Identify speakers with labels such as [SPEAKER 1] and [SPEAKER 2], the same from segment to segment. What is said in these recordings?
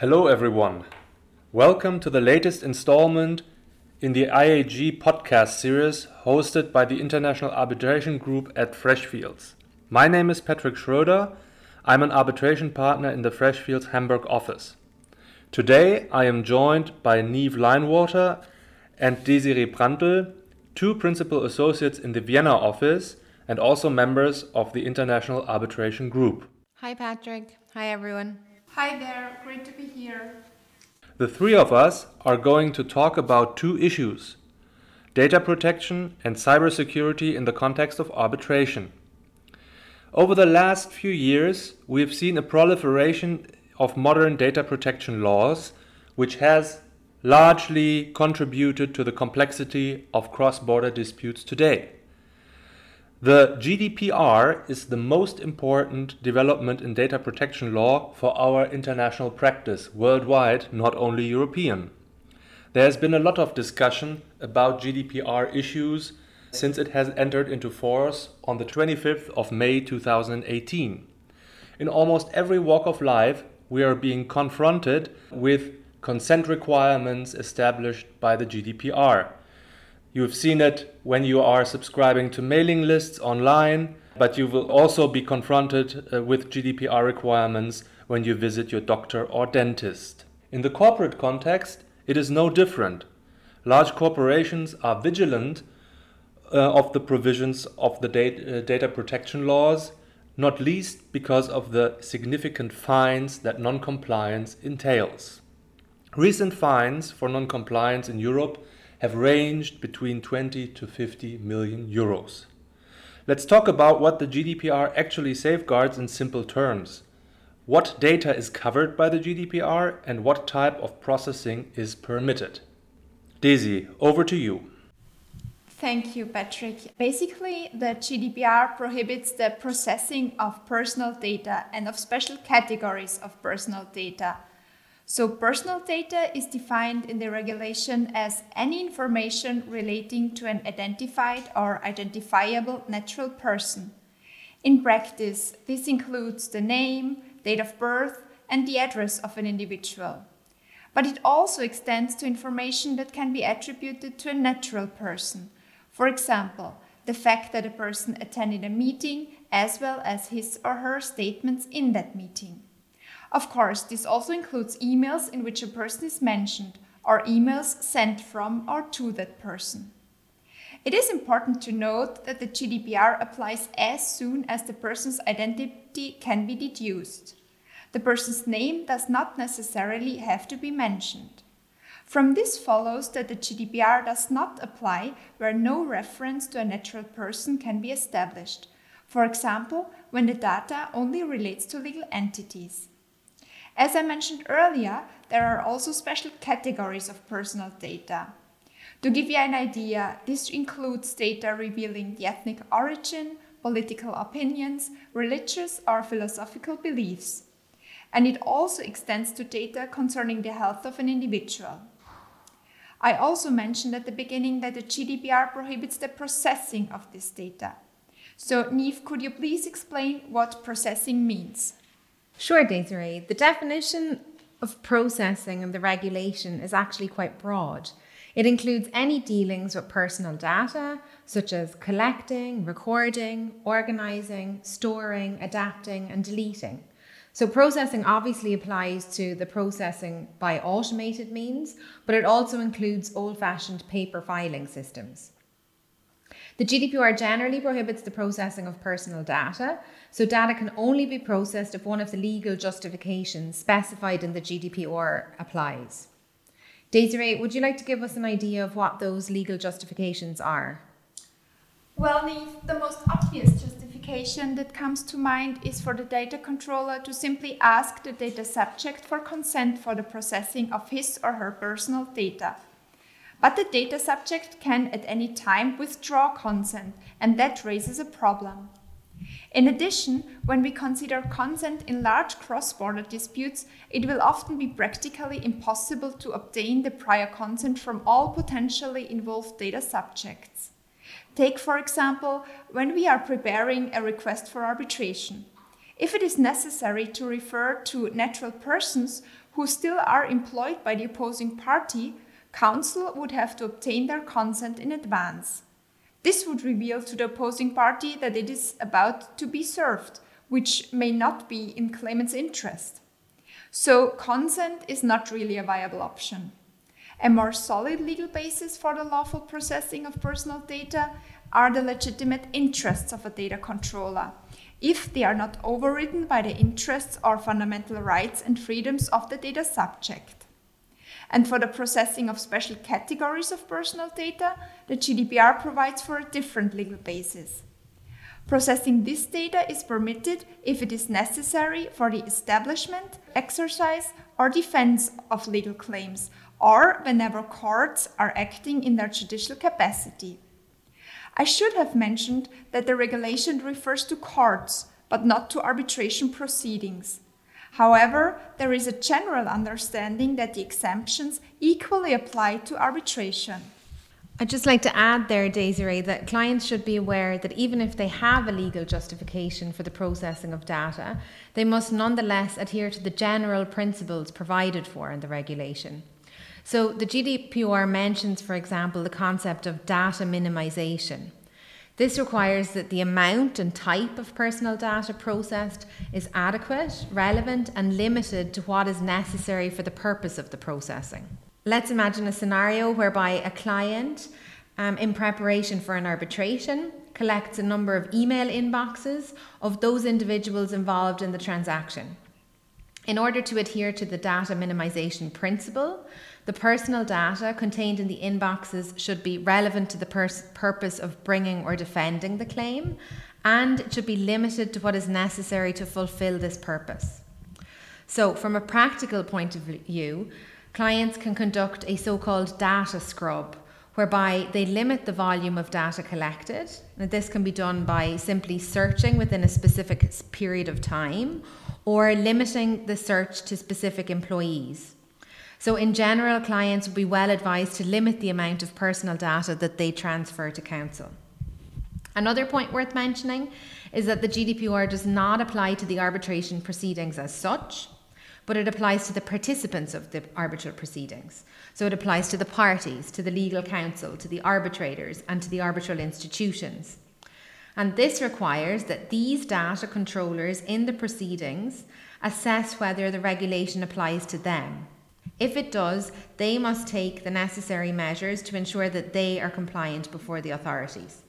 [SPEAKER 1] Hello, everyone. Welcome to the latest installment in the IAG podcast series hosted by the International Arbitration Group at Freshfields. My name is Patrick Schroeder. I'm an arbitration partner in the Freshfields Hamburg office. Today I am joined by Niamh Leinwather and Désirée Prantl, two principal associates in the Vienna office and also members of the International Arbitration Group.
[SPEAKER 2] Hi, Patrick. Hi, everyone.
[SPEAKER 3] Hi there, great to be here.
[SPEAKER 1] The three of us are going to talk about two issues data protection and cybersecurity in the context of arbitration. Over the last few years, we have seen a proliferation of modern data protection laws, which has largely contributed to the complexity of cross border disputes today. The GDPR is the most important development in data protection law for our international practice worldwide, not only European. There has been a lot of discussion about GDPR issues since it has entered into force on the 25th of May 2018. In almost every walk of life, we are being confronted with consent requirements established by the GDPR. You've seen it when you are subscribing to mailing lists online, but you will also be confronted uh, with GDPR requirements when you visit your doctor or dentist. In the corporate context, it is no different. Large corporations are vigilant uh, of the provisions of the data, uh, data protection laws, not least because of the significant fines that non-compliance entails. Recent fines for non-compliance in Europe have ranged between 20 to 50 million euros. Let's talk about what the GDPR actually safeguards in simple terms. What data is covered by the GDPR and what type of processing is permitted. Daisy, over to you.
[SPEAKER 3] Thank you, Patrick. Basically, the GDPR prohibits the processing of personal data and of special categories of personal data so personal data is defined in the regulation as any information relating to an identified or identifiable natural person. In practice, this includes the name, date of birth, and the address of an individual. But it also extends to information that can be attributed to a natural person. For example, the fact that a person attended a meeting as well as his or her statements in that meeting. Of course, this also includes emails in which a person is mentioned or emails sent from or to that person. It is important to note that the GDPR applies as soon as the person's identity can be deduced. The person's name does not necessarily have to be mentioned. From this follows that the GDPR does not apply where no reference to a natural person can be established, for example, when the data only relates to legal entities. As I mentioned earlier, there are also special categories of personal data. To give you an idea, this includes data revealing the ethnic origin, political opinions, religious or philosophical beliefs. And it also extends to data concerning the health of an individual. I also mentioned at the beginning that the GDPR prohibits the processing of this data. So, Niamh, could you please explain what processing means?
[SPEAKER 2] Sure, Désirée. The definition of processing and the regulation is actually quite broad. It includes any dealings with personal data, such as collecting, recording, organising, storing, adapting, and deleting. So, processing obviously applies to the processing by automated means, but it also includes old fashioned paper filing systems. The GDPR generally prohibits the processing of personal data, so data can only be processed if one of the legal justifications specified in the GDPR applies. Désirée, would you like to give us an idea of what those legal justifications are?
[SPEAKER 3] Well, Niamh, the most obvious justification that comes to mind is for the data controller to simply ask the data subject for consent for the processing of his or her personal data. But the data subject can at any time withdraw consent, and that raises a problem. In addition, when we consider consent in large cross border disputes, it will often be practically impossible to obtain the prior consent from all potentially involved data subjects. Take, for example, when we are preparing a request for arbitration. If it is necessary to refer to natural persons who still are employed by the opposing party, counsel would have to obtain their consent in advance. This would reveal to the opposing party that it is about to be served, which may not be in claimant's interest. So, consent is not really a viable option. A more solid legal basis for the lawful processing of personal data are the legitimate interests of a data controller, if they are not overridden by the interests or fundamental rights and freedoms of the data subject. And for the processing of special categories of personal data, the GDPR provides for a different legal basis. Processing this data is permitted if it is necessary for the establishment, exercise, or defense of legal claims, or whenever courts are acting in their judicial capacity. I should have mentioned that the regulation refers to courts, but not to arbitration proceedings. However, there is a general understanding that the exemptions equally apply to arbitration.
[SPEAKER 2] I'd just like to add there, Désirée, that clients should be aware that even if they have a legal justification for the processing of data, they must nonetheless adhere to the general principles provided for in the regulation. So the GDPR mentions, for example, the concept of data minimization. This requires that the amount and type of personal data processed is adequate, relevant, and limited to what is necessary for the purpose of the processing. Let's imagine a scenario whereby a client, um, in preparation for an arbitration, collects a number of email inboxes of those individuals involved in the transaction. In order to adhere to the data minimization principle, the personal data contained in the inboxes should be relevant to the purpose of bringing or defending the claim, and it should be limited to what is necessary to fulfill this purpose. So, from a practical point of view, clients can conduct a so called data scrub, whereby they limit the volume of data collected. Now, this can be done by simply searching within a specific period of time or limiting the search to specific employees. So, in general, clients would be well advised to limit the amount of personal data that they transfer to counsel. Another point worth mentioning is that the GDPR does not apply to the arbitration proceedings as such, but it applies to the participants of the arbitral proceedings. So it applies to the parties, to the legal counsel, to the arbitrators, and to the arbitral institutions. And this requires that these data controllers in the proceedings assess whether the regulation applies to them if it does, they must take the necessary measures to ensure that they are compliant before the authorities.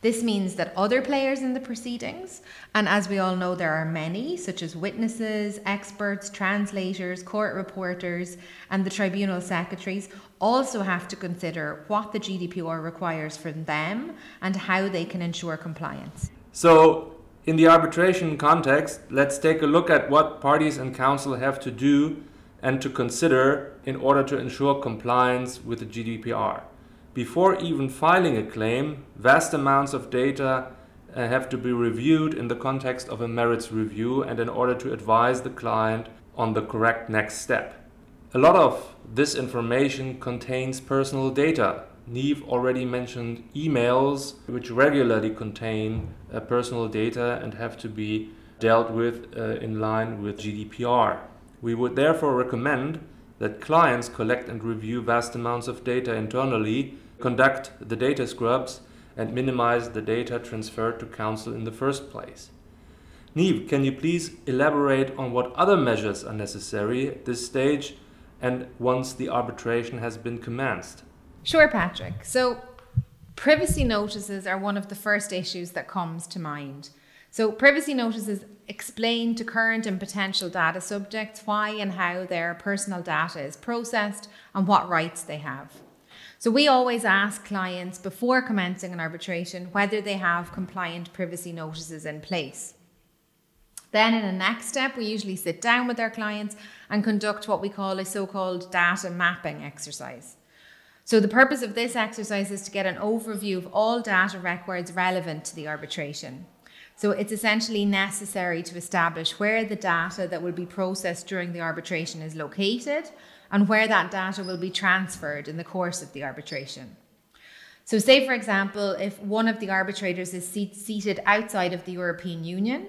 [SPEAKER 2] This means that other players in the proceedings, and as we all know, there are many, such as witnesses, experts, translators, court reporters, and the tribunal secretaries, also have to consider what the GDPR requires from them and how they can ensure compliance.
[SPEAKER 1] So, in the arbitration context, let's take a look at what parties and counsel have to do and to consider in order to ensure compliance with the GDPR. Before even filing a claim, vast amounts of data uh, have to be reviewed in the context of a merits review and in order to advise the client on the correct next step. A lot of this information contains personal data. Niamh already mentioned emails, which regularly contain uh, personal data and have to be dealt with uh, in line with GDPR. We would therefore recommend that clients collect and review vast amounts of data internally, conduct the data scrubs, and minimize the data transferred to counsel in the first place. Niamh, can you please elaborate on what other measures are necessary at this stage and once the arbitration has been commenced?
[SPEAKER 2] Sure, Patrick. So, privacy notices are one of the first issues that comes to mind. So, privacy notices explain to current and potential data subjects why and how their personal data is processed and what rights they have. So, we always ask clients before commencing an arbitration whether they have compliant privacy notices in place. Then, in a next step, we usually sit down with our clients and conduct what we call a so called data mapping exercise. So, the purpose of this exercise is to get an overview of all data records relevant to the arbitration. So it's essentially necessary to establish where the data that will be processed during the arbitration is located and where that data will be transferred in the course of the arbitration. So, say for example, if one of the arbitrators is seat- seated outside of the European Union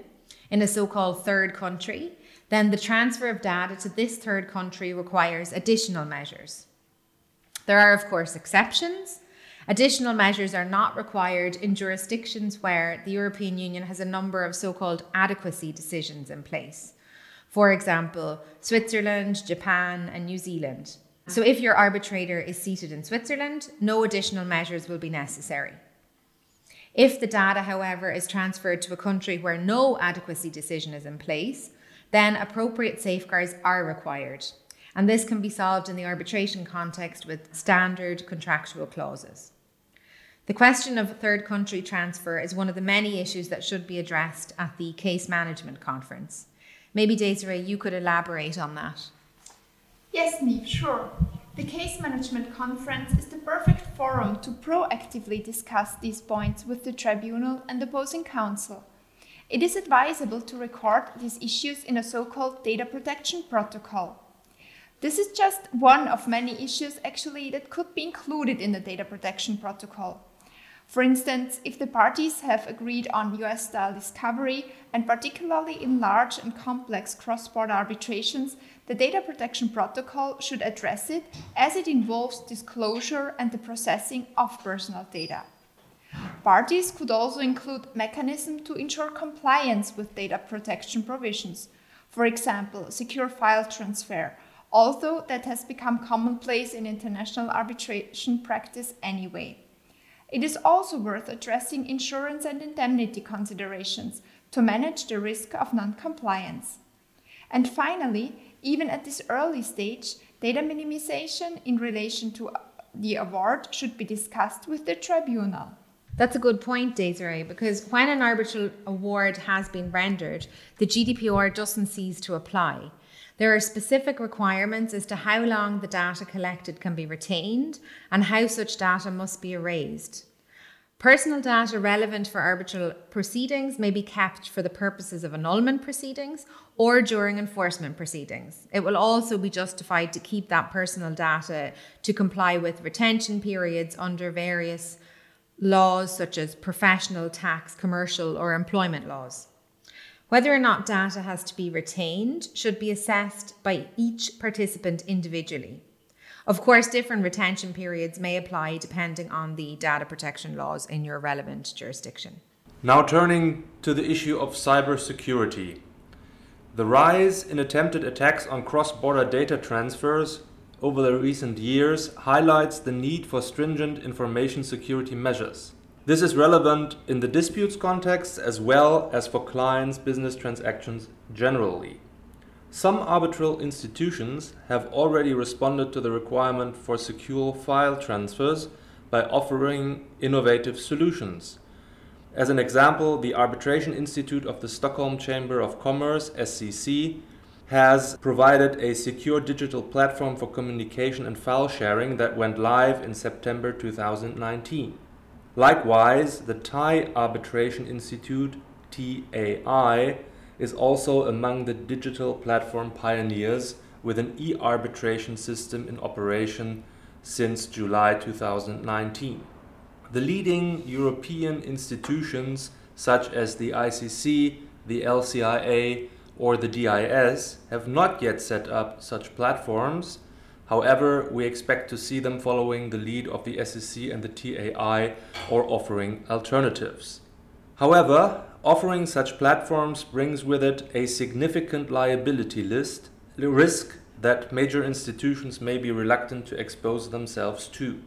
[SPEAKER 2] in a so called third country, then the transfer of data to this third country requires additional measures. There are, of course, exceptions. Additional measures are not required in jurisdictions where the European Union has a number of so called adequacy decisions in place. For example, Switzerland, Japan, and New Zealand. So, if your arbitrator is seated in Switzerland, no additional measures will be necessary. If the data, however, is transferred to a country where no adequacy decision is in place, then appropriate safeguards are required. And this can be solved in the arbitration context with standard contractual clauses. The question of third country transfer is one of the many issues that should be addressed at the case management conference. Maybe Désirée, you could elaborate on that.
[SPEAKER 3] Yes, Niamh, sure. The case management conference is the perfect forum to proactively discuss these points with the tribunal and opposing counsel. It is advisable to record these issues in a so called data protection protocol. This is just one of many issues actually that could be included in the data protection protocol. For instance, if the parties have agreed on US style discovery, and particularly in large and complex cross border arbitrations, the data protection protocol should address it as it involves disclosure and the processing of personal data. Parties could also include mechanisms to ensure compliance with data protection provisions, for example, secure file transfer, although that has become commonplace in international arbitration practice anyway. It is also worth addressing insurance and indemnity considerations to manage the risk of non-compliance. And finally, even at this early stage, data minimization in relation to the award should be discussed with the tribunal.
[SPEAKER 2] That's a good point, Désirée, because when an arbitral award has been rendered, the GDPR doesn't cease to apply. There are specific requirements as to how long the data collected can be retained and how such data must be erased. Personal data relevant for arbitral proceedings may be kept for the purposes of annulment proceedings or during enforcement proceedings. It will also be justified to keep that personal data to comply with retention periods under various laws such as professional, tax, commercial, or employment laws. Whether or not data has to be retained should be assessed by each participant individually. Of course, different retention periods may apply depending on the data protection laws in your relevant jurisdiction.
[SPEAKER 1] Now, turning to the issue of cybersecurity. The rise in attempted attacks on cross border data transfers over the recent years highlights the need for stringent information security measures. This is relevant in the disputes context as well as for clients' business transactions generally. Some arbitral institutions have already responded to the requirement for secure file transfers by offering innovative solutions. As an example, the Arbitration Institute of the Stockholm Chamber of Commerce, SCC, has provided a secure digital platform for communication and file sharing that went live in September 2019. Likewise, the Thai Arbitration Institute, TAI, is also among the digital platform pioneers with an e arbitration system in operation since July 2019. The leading European institutions, such as the ICC, the LCIA, or the DIS, have not yet set up such platforms However, we expect to see them following the lead of the SCC and the TAI or offering alternatives. However, offering such platforms brings with it a significant liability list, risk that major institutions may be reluctant to expose themselves to.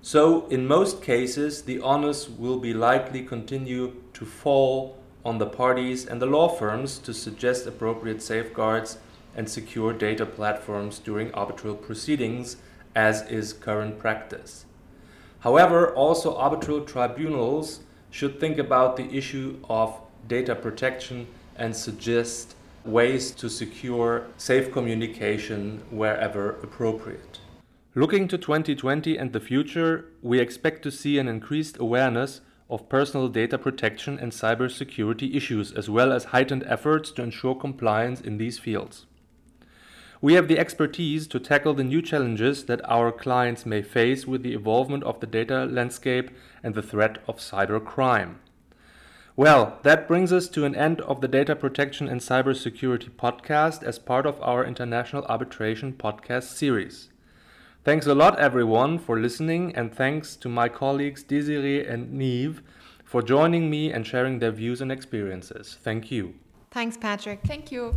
[SPEAKER 1] So, in most cases, the honors will be likely continue to fall on the parties and the law firms to suggest appropriate safeguards and secure data platforms during arbitral proceedings, as is current practice. However, also arbitral tribunals should think about the issue of data protection and suggest ways to secure safe communication wherever appropriate. Looking to 2020 and the future, we expect to see an increased awareness of personal data protection and cybersecurity issues, as well as heightened efforts to ensure compliance in these fields. We have the expertise to tackle the new challenges that our clients may face with the evolvement of the data landscape and the threat of cybercrime. Well, that brings us to an end of the Data Protection and Cybersecurity podcast as part of our International Arbitration podcast series. Thanks a lot, everyone, for listening, and thanks to my colleagues Désirée and Niamh for joining me and sharing their views and experiences. Thank you.
[SPEAKER 2] Thanks, Patrick.
[SPEAKER 3] Thank you.